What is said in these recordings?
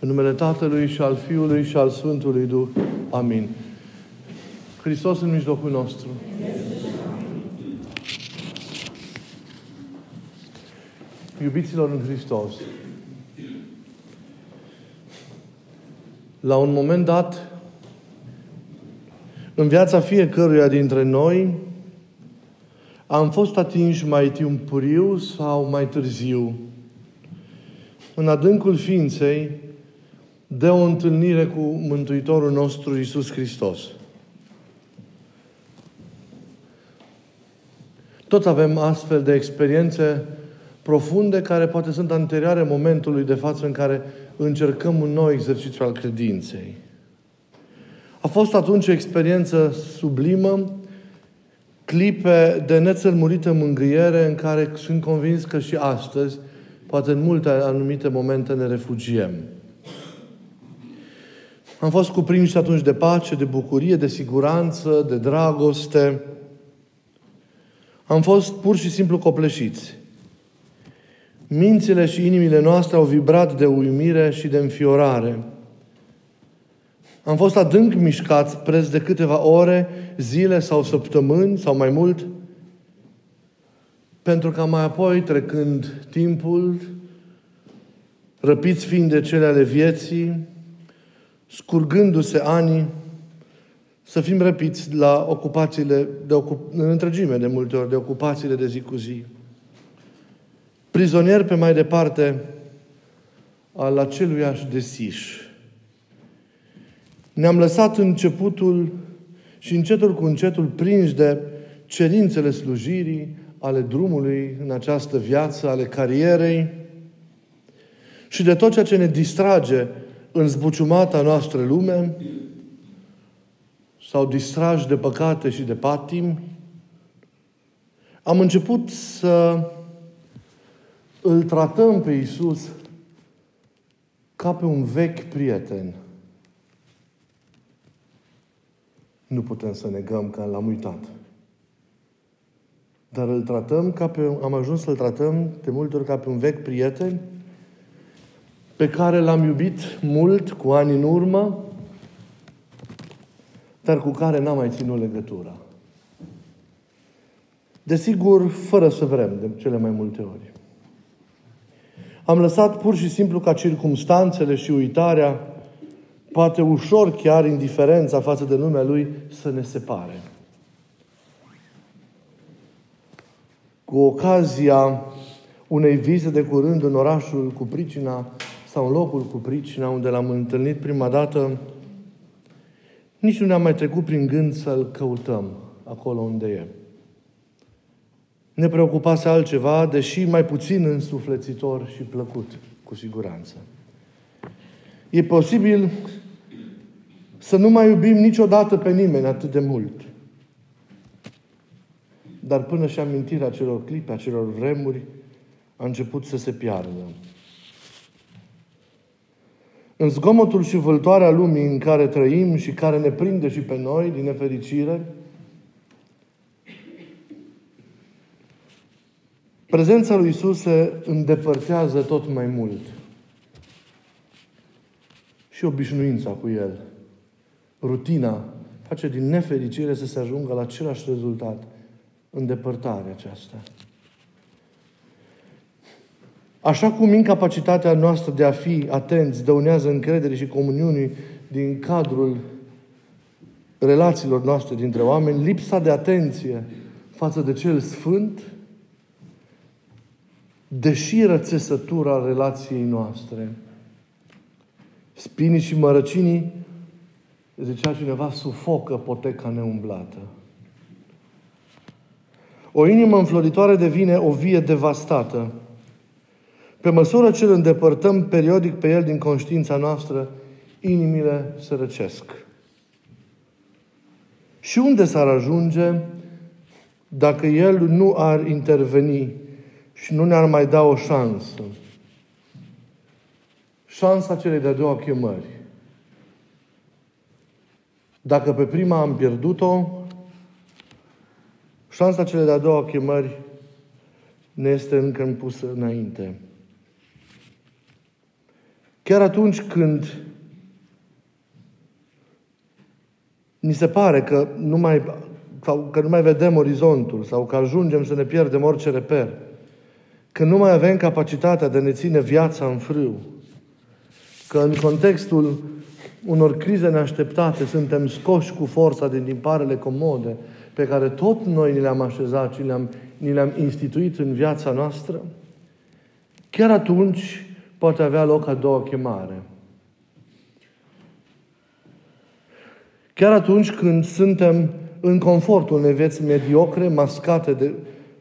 În numele Tatălui și al Fiului și al Sfântului Duh. Amin. Hristos în mijlocul nostru. Iubiților în Hristos, la un moment dat, în viața fiecăruia dintre noi, am fost atinși mai timpuriu sau mai târziu, în adâncul ființei, de o întâlnire cu Mântuitorul nostru Isus Hristos. Toți avem astfel de experiențe profunde care poate sunt anterioare momentului de față în care încercăm un nou exercițiu al credinței. A fost atunci o experiență sublimă, clipe de nețelmurită mângâiere în care sunt convins că și astăzi, poate în multe anumite momente, ne refugiem. Am fost cuprinși atunci de pace, de bucurie, de siguranță, de dragoste. Am fost pur și simplu copleșiți. Mințile și inimile noastre au vibrat de uimire și de înfiorare. Am fost adânc mișcați preț de câteva ore, zile sau săptămâni sau mai mult, pentru ca mai apoi, trecând timpul, răpiți fiind de cele ale vieții, scurgându-se ani, să fim răpiți la ocupațiile, de ocup- în întregime de multe ori, de ocupațiile de zi cu zi. Prizonier pe mai departe al aceluiași desiș. Ne-am lăsat începutul și încetul cu încetul prinși de cerințele slujirii, ale drumului în această viață, ale carierei și de tot ceea ce ne distrage în zbuciumata noastră lume sau distrași de păcate și de patim, am început să îl tratăm pe Isus ca pe un vechi prieten. Nu putem să negăm că l-am uitat. Dar îl tratăm ca pe, am ajuns să-l tratăm de multe ori ca pe un vechi prieten pe care l-am iubit mult cu ani în urmă, dar cu care n-am mai ținut legătura. Desigur, fără să vrem, de cele mai multe ori. Am lăsat pur și simplu ca circumstanțele și uitarea, poate ușor chiar indiferența față de lumea Lui, să ne separe. Cu ocazia unei vizite de curând în orașul cu pricina sau în locul cu pricina unde l-am întâlnit prima dată, nici nu ne-am mai trecut prin gând să-l căutăm acolo unde e. Ne preocupase altceva, deși mai puțin însuflețitor și plăcut, cu siguranță. E posibil să nu mai iubim niciodată pe nimeni atât de mult. Dar până și amintirea acelor clipe, acelor vremuri, a început să se piardă. În zgomotul și vâltoarea lumii în care trăim și care ne prinde și pe noi, din nefericire, prezența lui Isus se îndepărtează tot mai mult. Și obișnuința cu El, rutina, face din nefericire să se ajungă la același rezultat, îndepărtarea aceasta. Așa cum incapacitatea noastră de a fi atenți dăunează încredere și comuniunii din cadrul relațiilor noastre dintre oameni, lipsa de atenție față de cel sfânt deșiră țesătura relației noastre. Spinii și mărăcinii, zicea cineva, sufocă poteca neumblată. O inimă înfloritoare devine o vie devastată. Pe măsură ce îl îndepărtăm periodic pe el din conștiința noastră, inimile se răcesc. Și unde s-ar ajunge dacă el nu ar interveni și nu ne-ar mai da o șansă? Șansa celei de-a doua chemări. Dacă pe prima am pierdut-o, șansa celei de-a doua chemări ne este încă pusă înainte. Chiar atunci când ni se pare că nu mai, sau că nu mai vedem orizontul sau că ajungem să ne pierdem orice reper, că nu mai avem capacitatea de a ne ține viața în frâu, că în contextul unor crize neașteptate suntem scoși cu forța din timparele comode pe care tot noi ni le-am așezat și le-am, ni le-am instituit în viața noastră, chiar atunci poate avea loc a doua chemare. Chiar atunci când suntem în confortul unei vieți mediocre, mascate de,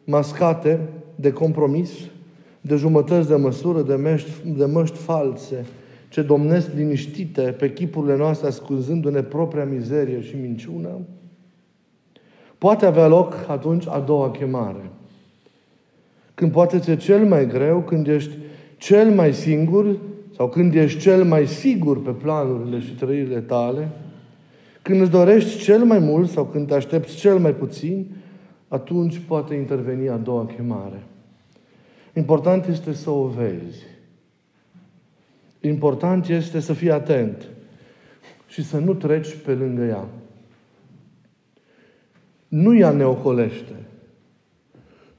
mascate de compromis, de jumătăți de măsură, de, mești, de măști false, ce domnesc liniștite pe chipurile noastre, ascunzându-ne propria mizerie și minciună, poate avea loc atunci a doua chemare. Când poate fi cel mai greu, când ești cel mai singur sau când ești cel mai sigur pe planurile și trăirile tale, când îți dorești cel mai mult sau când te aștepți cel mai puțin, atunci poate interveni a doua chemare. Important este să o vezi. Important este să fii atent și să nu treci pe lângă ea. Nu ea ne ocolește.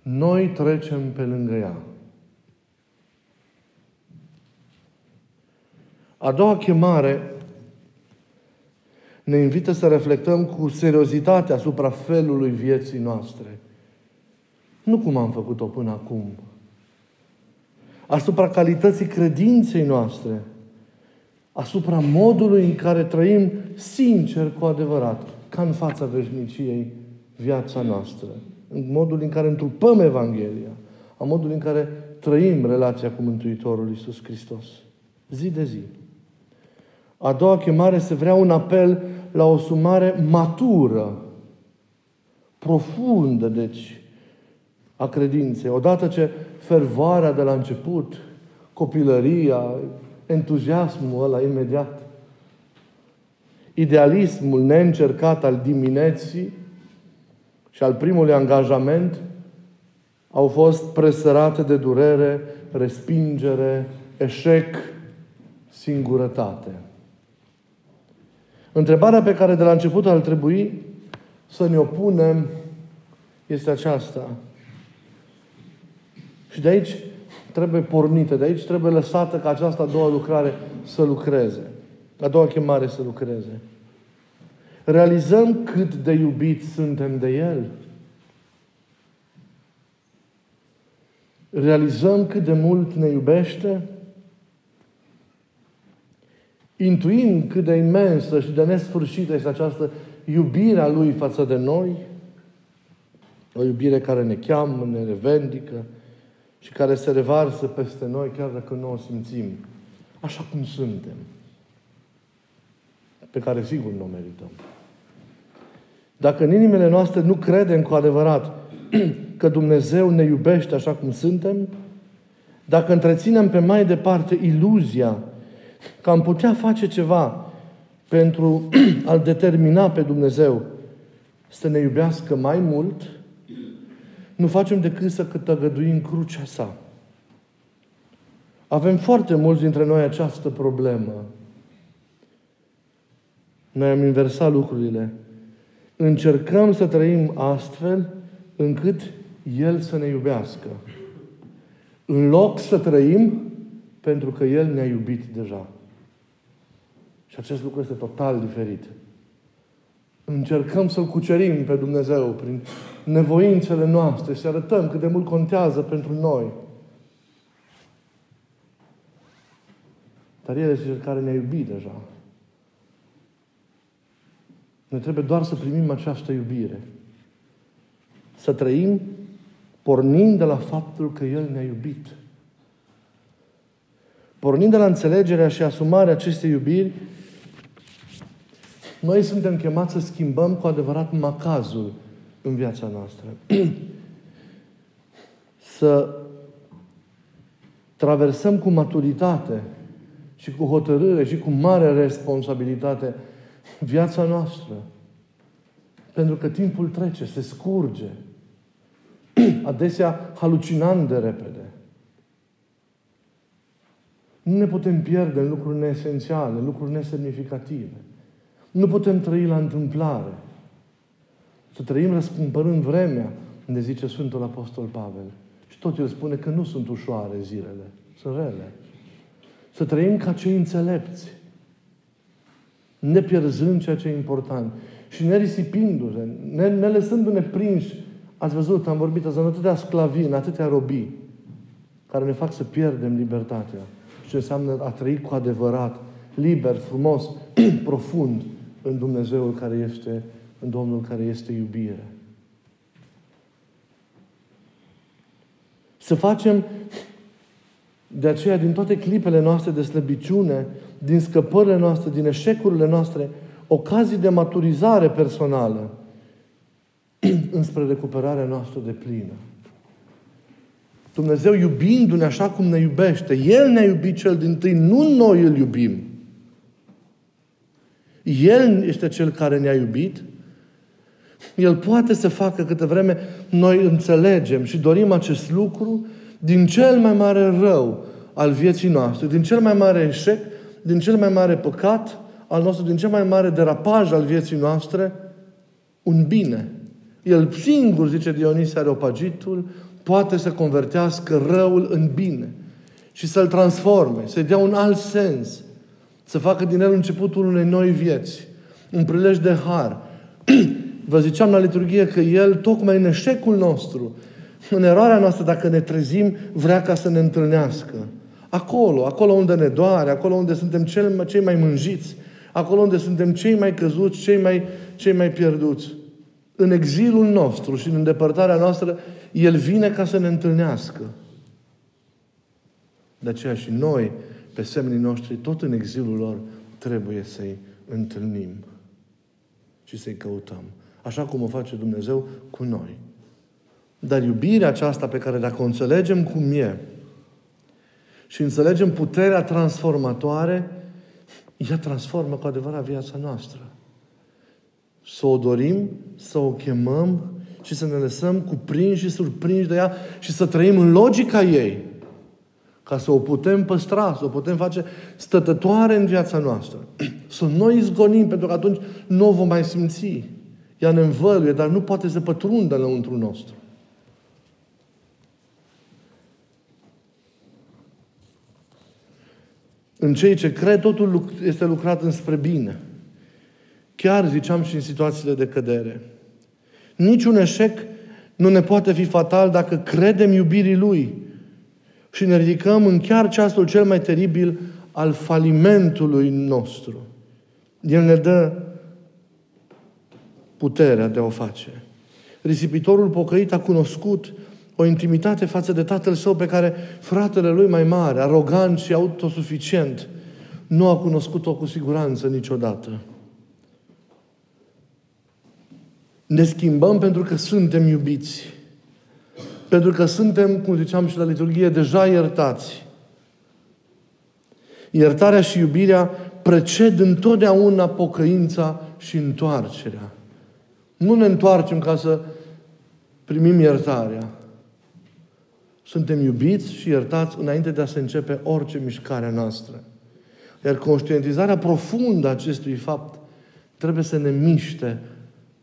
Noi trecem pe lângă ea. A doua chemare ne invită să reflectăm cu seriozitate asupra felului vieții noastre. Nu cum am făcut-o până acum. Asupra calității credinței noastre. Asupra modului în care trăim sincer cu adevărat, ca în fața veșniciei, viața noastră. În modul în care întrupăm Evanghelia. A modul în care trăim relația cu Mântuitorul Iisus Hristos. Zi de zi. A doua chemare se vrea un apel la o sumare matură, profundă, deci, a credinței. Odată ce fervoarea de la început, copilăria, entuziasmul ăla imediat, idealismul neîncercat al dimineții și al primului angajament au fost presărate de durere, respingere, eșec, singurătate. Întrebarea pe care de la început ar trebui să ne opunem este aceasta. Și de aici trebuie pornită, de aici trebuie lăsată ca această a doua lucrare să lucreze. A doua chemare să lucreze. Realizăm cât de iubiți suntem de El. Realizăm cât de mult ne iubește intuim cât de imensă și de nesfârșită este această iubire a Lui față de noi, o iubire care ne cheamă, ne revendică și care se revarsă peste noi chiar dacă nu o simțim, așa cum suntem, pe care sigur nu o merităm. Dacă în inimile noastre nu credem cu adevărat că Dumnezeu ne iubește așa cum suntem, dacă întreținem pe mai departe iluzia că am putea face ceva pentru a-L determina pe Dumnezeu să ne iubească mai mult, nu facem decât să cătăgăduim crucea sa. Avem foarte mulți dintre noi această problemă. Noi am inversat lucrurile. Încercăm să trăim astfel încât El să ne iubească. În loc să trăim pentru că El ne-a iubit deja. Și acest lucru este total diferit. Încercăm să-L cucerim pe Dumnezeu prin nevoințele noastre și să arătăm cât de mult contează pentru noi. Dar El este Cel care ne-a iubit deja. Noi trebuie doar să primim această iubire. Să trăim pornind de la faptul că El ne-a iubit. Pornind de la înțelegerea și asumarea acestei iubiri, noi suntem chemați să schimbăm cu adevărat macazul în viața noastră. să traversăm cu maturitate și cu hotărâre și cu mare responsabilitate viața noastră. Pentru că timpul trece, se scurge. Adesea halucinant de repede. Nu ne putem pierde în lucruri neesențiale, în lucruri nesemnificative. Nu putem trăi la întâmplare. Să trăim răscumpărând vremea, ne zice Sfântul Apostol Pavel. Și tot el spune că nu sunt ușoare zilele, sunt rele. Să trăim ca cei înțelepți, ne pierzând ceea ce e important și ne risipindu-ne, ne, ne lăsându-ne prinși. Ați văzut, am vorbit azi, în atâtea sclavii, în atâtea robii, care ne fac să pierdem libertatea. Și ce înseamnă a trăi cu adevărat, liber, frumos, profund în Dumnezeul care este, în Domnul care este iubire. Să facem de aceea, din toate clipele noastre de slăbiciune, din scăpările noastre, din eșecurile noastre, ocazii de maturizare personală înspre recuperarea noastră de plină. Dumnezeu iubindu-ne așa cum ne iubește, El ne-a iubit cel din tâi, nu noi îl iubim. El este Cel care ne-a iubit. El poate să facă câte vreme noi înțelegem și dorim acest lucru din cel mai mare rău al vieții noastre, din cel mai mare eșec, din cel mai mare păcat al nostru, din cel mai mare derapaj al vieții noastre, un bine. El singur, zice Dionisia Areopagitul, poate să convertească răul în bine și să-l transforme, să-i dea un alt sens, să facă din el începutul unei noi vieți, un prilej de har. Vă ziceam la liturghie că El, tocmai în eșecul nostru, în eroarea noastră, dacă ne trezim, vrea ca să ne întâlnească. Acolo, acolo unde ne doare, acolo unde suntem cel, cei mai mânjiți, acolo unde suntem cei mai căzuți, cei mai, cei mai pierduți. În exilul nostru și în îndepărtarea noastră, El vine ca să ne întâlnească. De aceea și noi, pe semenii noștri, tot în exilul lor, trebuie să-i întâlnim și să-i căutăm. Așa cum o face Dumnezeu cu noi. Dar iubirea aceasta pe care dacă o înțelegem cum e și înțelegem puterea transformatoare, ea transformă cu adevărat viața noastră. Să o dorim, să o chemăm și să ne lăsăm cuprinși și surprinși de ea și să trăim în logica ei. Ca să o putem păstra, să o putem face stătătoare în viața noastră. Să noi izgonim, pentru că atunci nu o vom mai simți. Ea ne învăluie, dar nu poate să pătrundă înăuntru nostru. În cei ce cred, totul este lucrat înspre bine. Chiar ziceam și în situațiile de cădere. Niciun eșec nu ne poate fi fatal dacă credem iubirii Lui și ne ridicăm în chiar ceasul cel mai teribil al falimentului nostru. El ne dă puterea de a o face. Risipitorul pocăit a cunoscut o intimitate față de tatăl său pe care fratele lui mai mare, arogant și autosuficient, nu a cunoscut-o cu siguranță niciodată. Ne schimbăm pentru că suntem iubiți. Pentru că suntem, cum ziceam și la liturghie, deja iertați. Iertarea și iubirea preced întotdeauna pocăința și întoarcerea. Nu ne întoarcem ca să primim iertarea. Suntem iubiți și iertați înainte de a se începe orice mișcare a noastră. Iar conștientizarea profundă a acestui fapt trebuie să ne miște,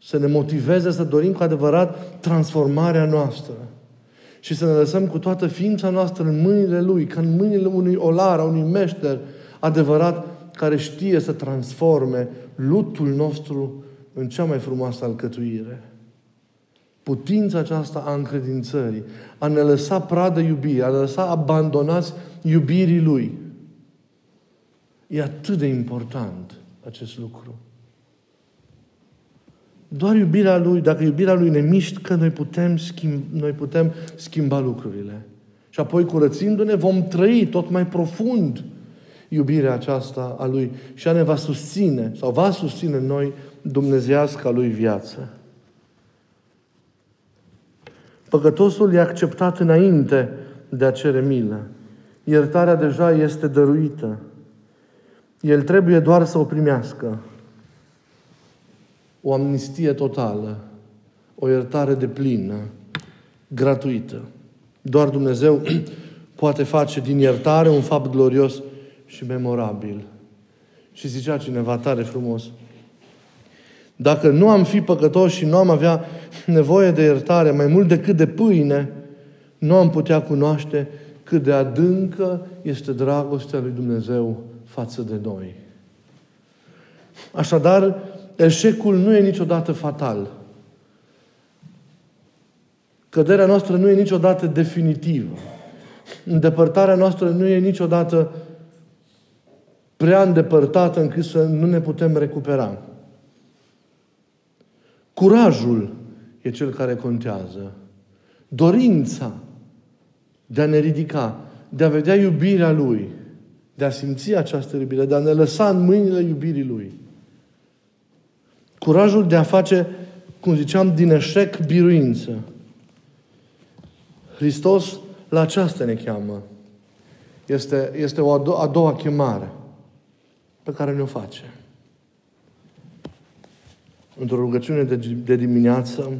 să ne motiveze să dorim cu adevărat transformarea noastră. Și să ne lăsăm cu toată ființa noastră în mâinile Lui, ca în mâinile unui olar, a unui meșter adevărat care știe să transforme lutul nostru în cea mai frumoasă alcătuire. Putința aceasta a încredințării, a ne lăsa pradă iubire, a ne lăsa abandonați iubirii Lui. E atât de important acest lucru. Doar iubirea Lui, dacă iubirea Lui ne mișcă, noi putem, schimb, noi putem schimba lucrurile. Și apoi, curățindu-ne, vom trăi tot mai profund iubirea aceasta a Lui și a ne va susține sau va susține noi dumnezească a Lui viață. Păcătosul e acceptat înainte de a cere milă. Iertarea deja este dăruită. El trebuie doar să o primească. O amnistie totală, o iertare de plină, gratuită. Doar Dumnezeu poate face din iertare un fapt glorios și memorabil. Și zicea cineva tare frumos, dacă nu am fi păcătoși și nu am avea nevoie de iertare mai mult decât de pâine, nu am putea cunoaște cât de adâncă este dragostea lui Dumnezeu față de noi. Așadar, eșecul nu e niciodată fatal. Căderea noastră nu e niciodată definitivă. Îndepărtarea noastră nu e niciodată prea îndepărtată încât să nu ne putem recupera. Curajul e cel care contează. Dorința de a ne ridica, de a vedea iubirea Lui, de a simți această iubire, de a ne lăsa în mâinile iubirii Lui. Curajul de a face, cum ziceam, din eșec biruință. Hristos la aceasta ne cheamă. Este, este o a, do- a doua chemare pe care ne-o face. Într-o rugăciune de, de dimineață,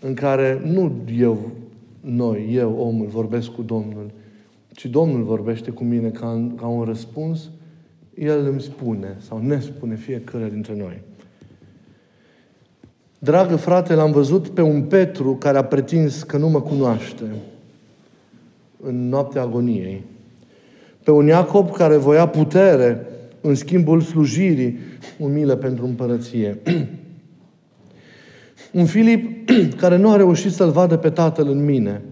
în care nu eu, noi, eu, omul, vorbesc cu Domnul, ci Domnul vorbește cu mine ca, ca un răspuns, El îmi spune sau ne spune fiecare dintre noi. Dragă frate, l-am văzut pe un Petru care a pretins că nu mă cunoaște în noaptea agoniei. Pe un Iacob care voia putere în schimbul slujirii umilă pentru împărăție. un Filip care nu a reușit să-L vadă pe Tatăl în mine.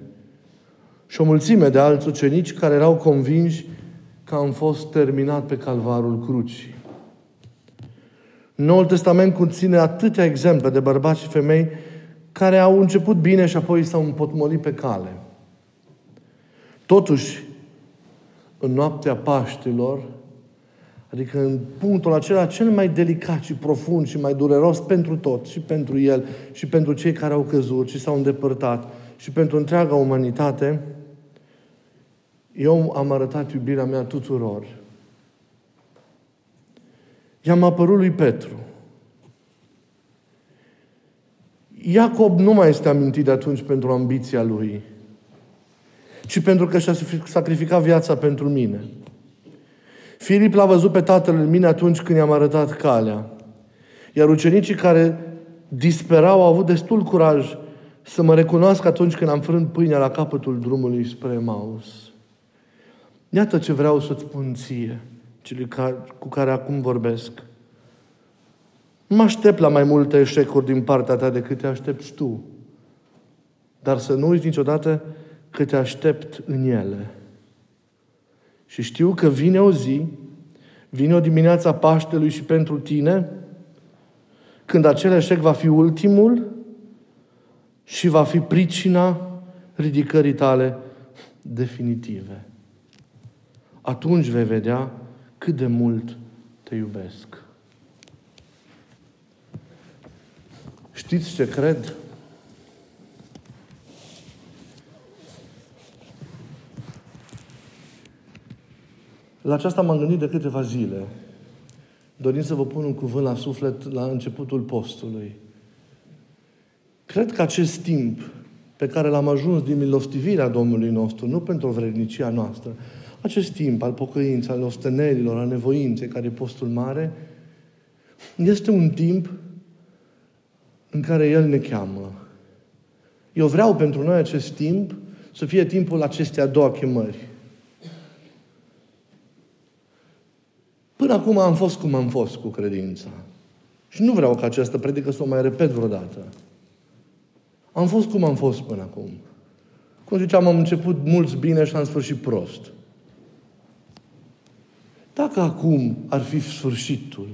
Și o mulțime de alți ucenici care erau convinși că am fost terminat pe calvarul crucii. Noul Testament conține atâtea exemple de bărbați și femei care au început bine și apoi s-au împotmolit pe cale. Totuși, în noaptea Paștilor, adică în punctul acela cel mai delicat și profund și mai dureros pentru tot, și pentru el, și pentru cei care au căzut și s-au îndepărtat, și pentru întreaga umanitate, eu am arătat iubirea mea tuturor. I-am apărut lui Petru. Iacob nu mai este amintit de atunci pentru ambiția lui, ci pentru că și-a sacrificat viața pentru mine. Filip l-a văzut pe tatăl în mine atunci când i-am arătat calea. Iar ucenicii care disperau au avut destul curaj să mă recunoască atunci când am frânt pâinea la capătul drumului spre Maus. Iată ce vreau să-ți spun ție, celui cu care acum vorbesc. Mă aștept la mai multe eșecuri din partea ta decât te aștepți tu. Dar să nu uiți niciodată că te aștept în ele. Și știu că vine o zi, vine o dimineață a Paștelui și pentru tine, când acel eșec va fi ultimul și va fi pricina ridicării tale definitive. Atunci vei vedea cât de mult te iubesc. Știți ce cred? La aceasta m-am gândit de câteva zile. Dorim să vă pun un cuvânt la suflet la începutul postului. Cred că acest timp pe care l-am ajuns din milostivirea Domnului nostru, nu pentru o vrednicia noastră, acest timp al pocăinței, al ostenerilor, al nevoinței, care e postul mare, este un timp în care El ne cheamă. Eu vreau pentru noi acest timp să fie timpul acestei a doua chemări. Până acum am fost cum am fost cu credința. Și nu vreau ca această predică să o mai repet vreodată. Am fost cum am fost până acum. Cum ziceam, am început mulți bine și am sfârșit prost. Dacă acum ar fi sfârșitul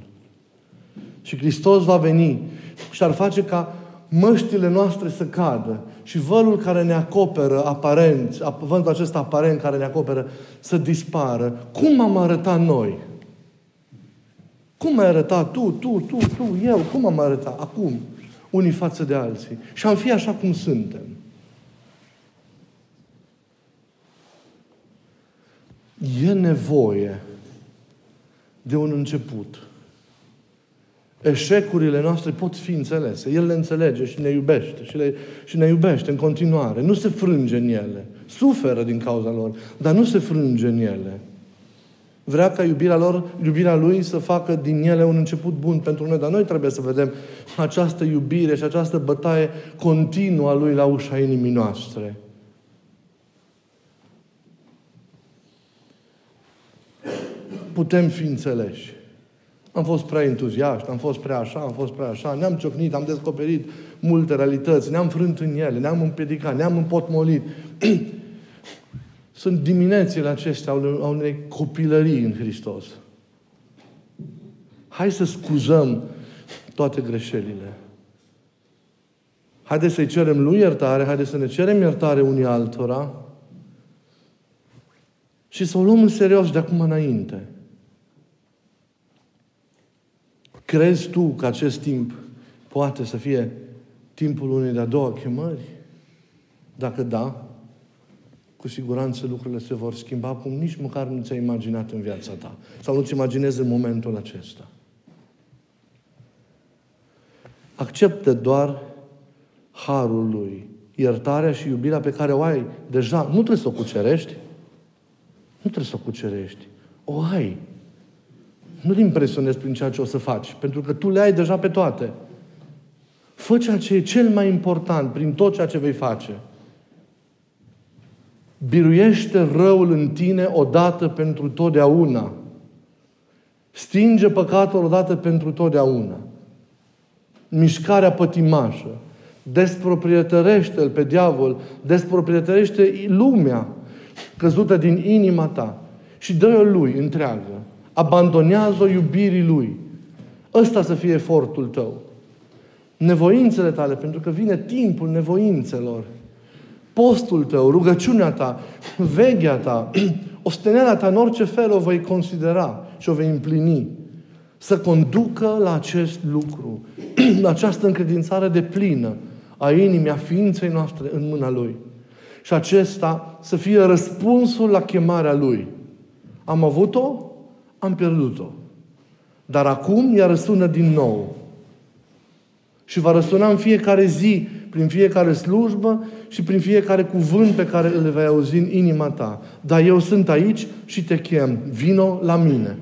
și Hristos va veni și ar face ca măștile noastre să cadă și vălul care ne acoperă aparent, vântul acesta aparent care ne acoperă să dispară, cum am arătat noi? Cum ai arătat tu, tu, tu, tu, eu? Cum am arătat acum? Unii față de alții. Și am fi așa cum suntem. E nevoie de un început. Eșecurile noastre pot fi înțelese. El le înțelege și ne iubește. Și, le, și ne iubește în continuare. Nu se frânge în ele. Suferă din cauza lor, dar nu se frânge în ele. Vrea ca iubirea lor, iubirea lui să facă din ele un început bun pentru noi, dar noi trebuie să vedem această iubire și această bătaie continuă a lui la ușa inimii noastre. Putem fi înțeleși. Am fost prea entuziaști, am fost prea așa, am fost prea așa, ne-am ciocnit, am descoperit multe realități, ne-am frânt în ele, ne-am împiedicat, ne-am împotmolit. Sunt diminețile acestea a unei copilării în Hristos. Hai să scuzăm toate greșelile. Haideți să-i cerem lui iertare, haideți să ne cerem iertare unii altora și să o luăm în serios de acum înainte. Crezi tu că acest timp poate să fie timpul unei de-a doua chemări? Dacă da, cu siguranță lucrurile se vor schimba cum nici măcar nu ți-ai imaginat în viața ta. Sau nu-ți imaginezi în momentul acesta. Acceptă doar harul lui, iertarea și iubirea pe care o ai deja. Nu trebuie să o cucerești. Nu trebuie să o cucerești. O ai. Nu te impresionezi prin ceea ce o să faci, pentru că tu le ai deja pe toate. Fă ceea ce e cel mai important prin tot ceea ce vei face. Biruiește răul în tine odată pentru totdeauna. Stinge păcatul odată pentru totdeauna. Mișcarea pătimașă. Desproprietărește-l pe diavol, desproprietărește lumea căzută din inima ta și dă-o lui întreagă. Abandonează-o iubirii lui. Ăsta să fie efortul tău. Nevoințele tale, pentru că vine timpul nevoințelor. Postul tău, rugăciunea ta, veghea ta, osteneala ta, în orice fel o vei considera și o vei împlini. Să conducă la acest lucru, la această încredințare de plină a inimii, a ființei noastre în mâna Lui. Și acesta să fie răspunsul la chemarea Lui. Am avut-o? Am pierdut-o. Dar acum ea răsună din nou. Și va răsuna în fiecare zi, prin fiecare slujbă și prin fiecare cuvânt pe care îl vei auzi în inima ta. Dar eu sunt aici și te chem. Vino la mine.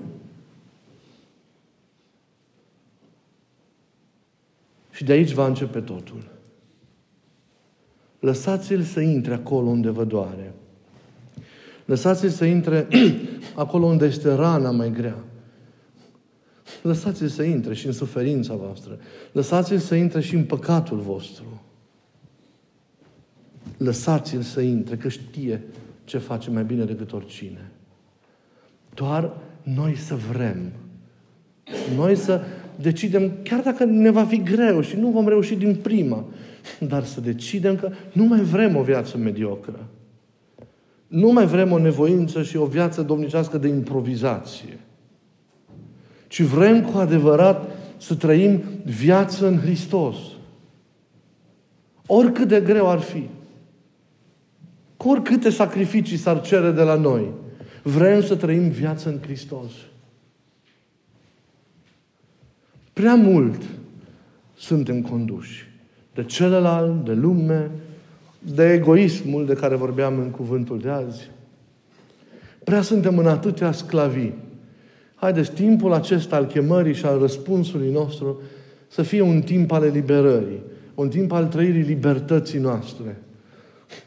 Și de aici va începe totul. Lăsați-l să intre acolo unde vă doare. Lăsați-l să intre acolo unde este rana mai grea. Lăsați-l să intre și în suferința voastră. Lăsați-l să intre și în păcatul vostru. Lăsați-l să intre, că știe ce face mai bine decât oricine. Doar noi să vrem. Noi să decidem, chiar dacă ne va fi greu și nu vom reuși din prima, dar să decidem că nu mai vrem o viață mediocră. Nu mai vrem o nevoință și o viață domnicească de improvizație. Ci vrem cu adevărat să trăim viață în Hristos. Oricât de greu ar fi. Cu oricâte sacrificii s-ar cere de la noi. Vrem să trăim viață în Hristos. Prea mult suntem conduși de celălalt, de lume, de egoismul de care vorbeam în cuvântul de azi. Prea suntem în atâtea sclavii. Haideți, timpul acesta al chemării și al răspunsului nostru să fie un timp al eliberării, un timp al trăirii libertății noastre,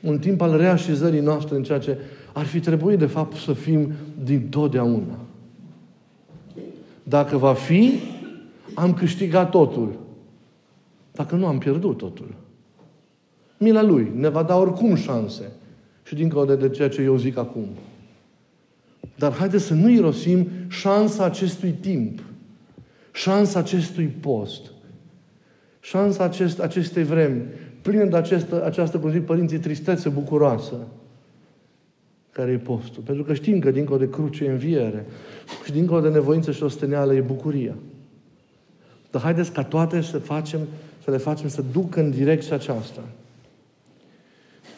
un timp al reașezării noastre în ceea ce ar fi trebuit, de fapt, să fim din totdeauna. Dacă va fi, am câștigat totul. Dacă nu, am pierdut totul. Mila Lui ne va da oricum șanse. Și dincolo de ceea ce eu zic acum. Dar haideți să nu irosim șansa acestui timp. Șansa acestui post. Șansa acest, acestei vremi. Plină de această, această, cum zic părinții, tristețe bucuroasă. Care e postul. Pentru că știm că dincolo de cruce e înviere. Și dincolo de nevoință și osteneală e bucuria. Dar haideți ca toate să facem, să le facem să ducă în direcția aceasta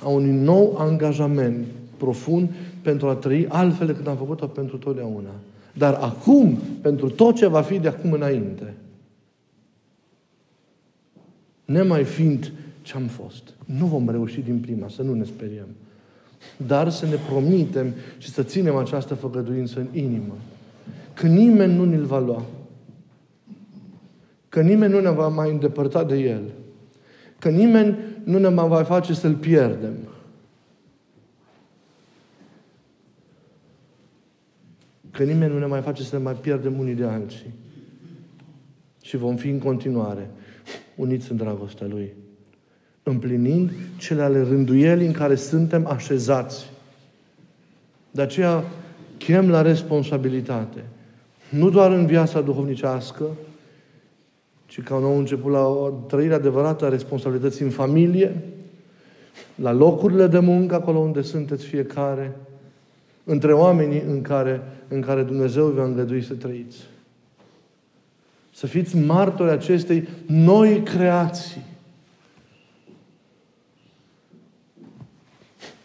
a unui nou angajament profund pentru a trăi altfel decât am făcut-o pentru totdeauna. Dar acum, pentru tot ce va fi de acum înainte, nemai fiind ce am fost. Nu vom reuși din prima, să nu ne speriem. dar să ne promitem și să ținem această făgăduință în inimă. Că nimeni nu ne-l va lua. Că nimeni nu ne va mai îndepărta de El. Că nimeni nu ne mai va face să-L pierdem. Că nimeni nu ne mai face să ne mai pierdem unii de alții. Și vom fi în continuare uniți în dragostea Lui. Împlinind cele ale rânduielii în care suntem așezați. De aceea chem la responsabilitate. Nu doar în viața duhovnicească, ci ca un nou început la o trăire adevărată a responsabilității în familie, la locurile de muncă, acolo unde sunteți fiecare, între oamenii în care, în care Dumnezeu vi-a îngăduit să trăiți. Să fiți martori acestei noi creații.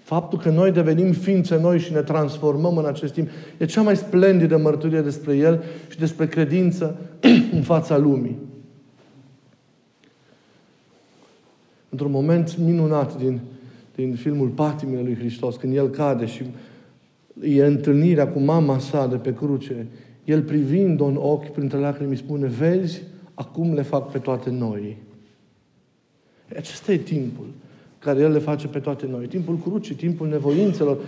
Faptul că noi devenim ființe noi și ne transformăm în acest timp e cea mai splendidă mărturie despre El și despre credință în fața lumii. Într-un moment minunat din, din filmul Patimile lui Hristos, când El cade și e întâlnirea cu mama sa de pe cruce, El privind-o în ochi, printre lacrimi, îi spune, vezi, acum le fac pe toate noi. Acesta e timpul care El le face pe toate noi. Timpul crucii, timpul nevoințelor,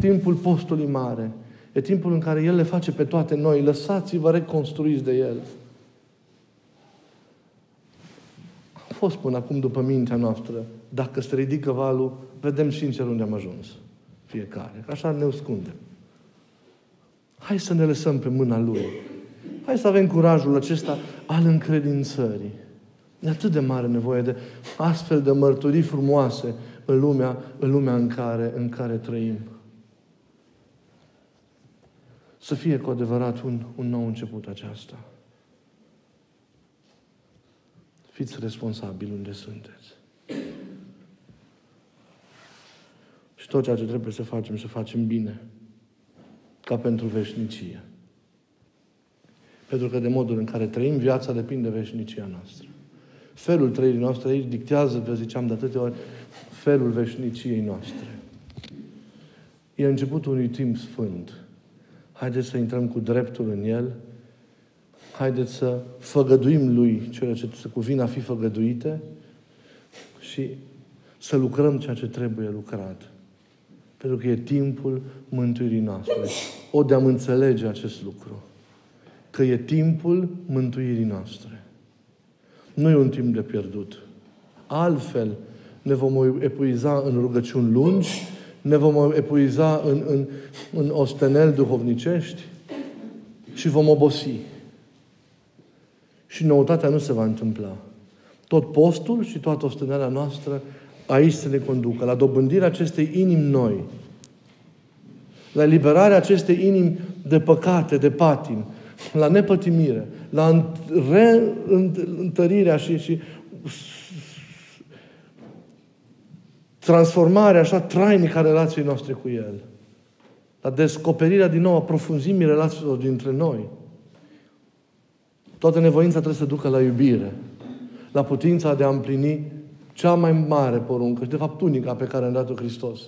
timpul postului mare. E timpul în care El le face pe toate noi. Lăsați-vă reconstruiți de El. A fost până acum după mintea noastră. Dacă se ridică valul, vedem sincer unde am ajuns. Fiecare. Așa ne ascundem. Hai să ne lăsăm pe mâna Lui. Hai să avem curajul acesta al încredințării. E atât de mare nevoie de astfel de mărturii frumoase în lumea, în, lumea în, care, în care trăim. Să fie cu adevărat un, un nou început aceasta. Fiți responsabili unde sunteți. Și tot ceea ce trebuie să facem, să facem bine. Ca pentru veșnicie. Pentru că de modul în care trăim viața depinde de veșnicia noastră. Felul trăirii noastre aici dictează, vă ziceam de atâtea ori, felul veșniciei noastre. E începutul unui timp sfânt. Haideți să intrăm cu dreptul în el. Haideți să făgăduim Lui cele ce se cuvine a fi făgăduite și să lucrăm ceea ce trebuie lucrat. Pentru că e timpul mântuirii noastre. O de am înțelege acest lucru. Că e timpul mântuirii noastre. Nu e un timp de pierdut. Altfel ne vom epuiza în rugăciuni lungi, ne vom epuiza în, în, în ostenel duhovnicești și vom obosi. Și noutatea nu se va întâmpla. Tot postul și toată ostenelea noastră aici să ne conducă, la dobândirea acestei inimi noi, la eliberarea acestei inimi de păcate, de patim, la nepătimire, la reîntărirea și, și transformarea așa trainică a relației noastre cu El. La descoperirea din nou a profunzimii relațiilor dintre noi. Toată nevoința trebuie să ducă la iubire, la putința de a împlini cea mai mare poruncă și de fapt unica pe care a dat-o Hristos.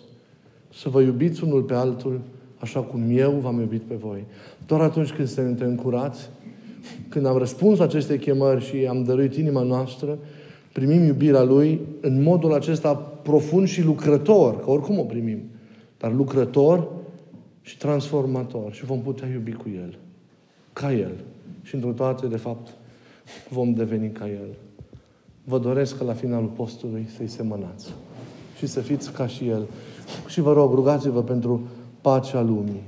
Să vă iubiți unul pe altul așa cum eu v-am iubit pe voi. Doar atunci când suntem curați, când am răspuns aceste chemări și am dăruit inima noastră, primim iubirea Lui în modul acesta profund și lucrător, că oricum o primim, dar lucrător și transformator și vom putea iubi cu El, ca El. Și într toate, de fapt, vom deveni ca El. Vă doresc că la finalul postului să-i semănați și să fiți ca și El. Și vă rog, rugați-vă pentru pacea lumii.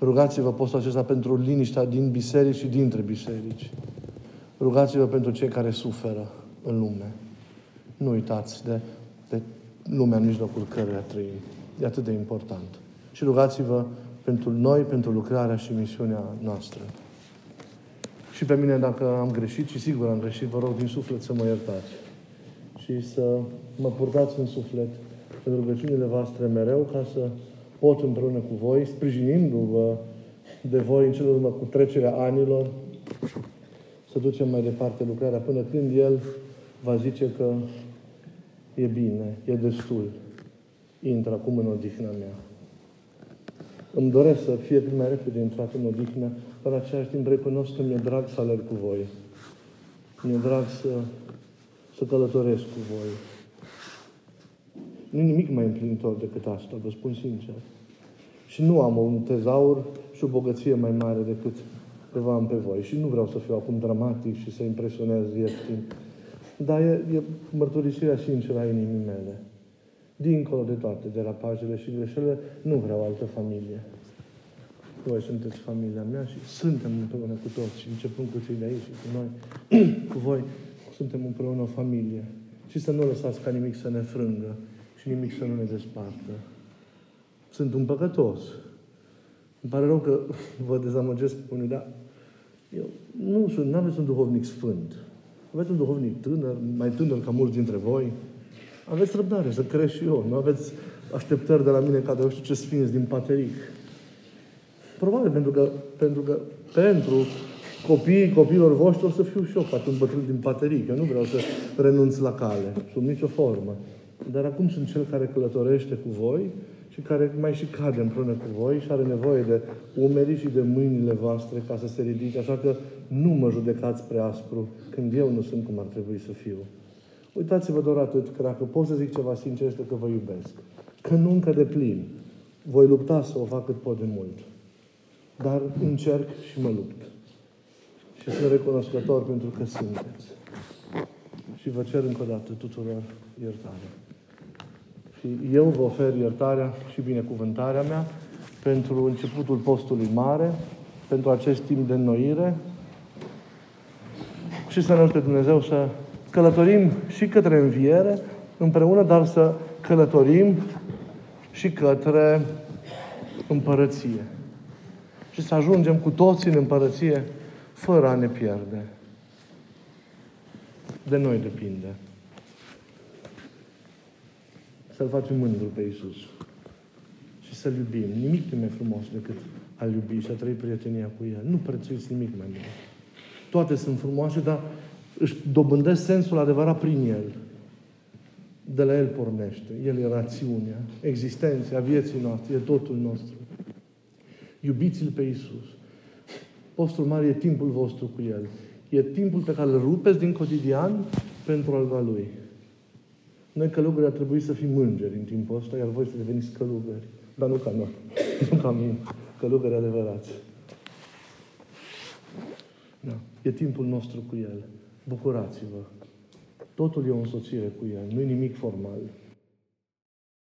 Rugați-vă postul acesta pentru liniștea din biserici și dintre biserici. Rugați-vă pentru cei care suferă în lume. Nu uitați de, de lumea în mijlocul căreia trăim. E atât de important. Și rugați-vă pentru noi, pentru lucrarea și misiunea noastră. Și pe mine, dacă am greșit, și sigur am greșit, vă rog din suflet să mă iertați. Și să mă purtați în suflet în rugăciunile voastre mereu, ca să pot împreună cu voi, sprijinindu-vă de voi în cele urmă cu trecerea anilor, să ducem mai departe lucrarea până când El va zice că e bine, e destul. intră acum în odihna mea. Îmi doresc să fie cât mai repede intrat în odihnă, dar același timp recunosc că mi-e drag să alerg cu voi. Mi-e drag să, să călătoresc cu voi. Nu nimic mai împlinitor decât asta, vă spun sincer. Și nu am un tezaur și o bogăție mai mare decât că vă am pe voi. Și nu vreau să fiu acum dramatic și să impresionez ieftin. Dar e, e mărturisirea sinceră a inimii mele. Dincolo de toate derapajele și greșelile, nu vreau altă familie. Voi sunteți familia mea și suntem împreună cu toți, începând cu cei de aici și cu noi, cu voi, suntem împreună o familie. Și să nu lăsați ca nimic să ne frângă și nimic să nu ne despartă. Sunt un păcătos. Îmi pare rău că vă dezamăgesc pe unii, dar eu nu sunt, nu aveți un duhovnic sfânt. Aveți un duhovnic tânăr, mai tânăr ca mulți dintre voi. Aveți răbdare să crești și eu. Nu aveți așteptări de la mine ca de eu știu ce sfinți din pateric. Probabil pentru că, pentru că pentru copiii copiilor voștri o să fiu și eu poate un bătrân din pateric. Eu nu vreau să renunț la cale, sub nicio formă. Dar acum sunt cel care călătorește cu voi și care mai și cade împreună cu voi și are nevoie de umerii și de mâinile voastre ca să se ridice. Așa că nu mă judecați prea aspru când eu nu sunt cum ar trebui să fiu. Uitați-vă doar atât, că dacă pot să zic ceva sincer, este că vă iubesc. Că nu încă de plin. Voi lupta să o fac cât pot de mult. Dar încerc și mă lupt. Și sunt recunoscător pentru că sunteți. Și vă cer încă o dată tuturor iertare. Și eu vă ofer iertarea și binecuvântarea mea pentru începutul postului mare, pentru acest timp de înnoire și să ne ajute Dumnezeu să călătorim și către înviere împreună, dar să călătorim și către împărăție. Și să ajungem cu toții în împărăție fără a ne pierde. De noi depinde să-L facem mândru pe Iisus. Și să-L iubim. Nimic nu e mai frumos decât a-L iubi și a trăi prietenia cu El. Nu prețuiți nimic mai mult. Toate sunt frumoase, dar își dobândesc sensul adevărat prin El. De la El pornește. El e rațiunea, existența, vieții noastre, e totul nostru. Iubiți-L pe Iisus. Postul mare e timpul vostru cu El. E timpul pe care îl rupeți din cotidian pentru al Lui. Noi călugări ar trebui să fim îngeri în timpul ăsta, iar voi să deveniți călugări. Dar nu ca noi. Nu ca mine. Călugări adevărați. Da. E timpul nostru cu El. Bucurați-vă. Totul e o însoțire cu El. Nu e nimic formal.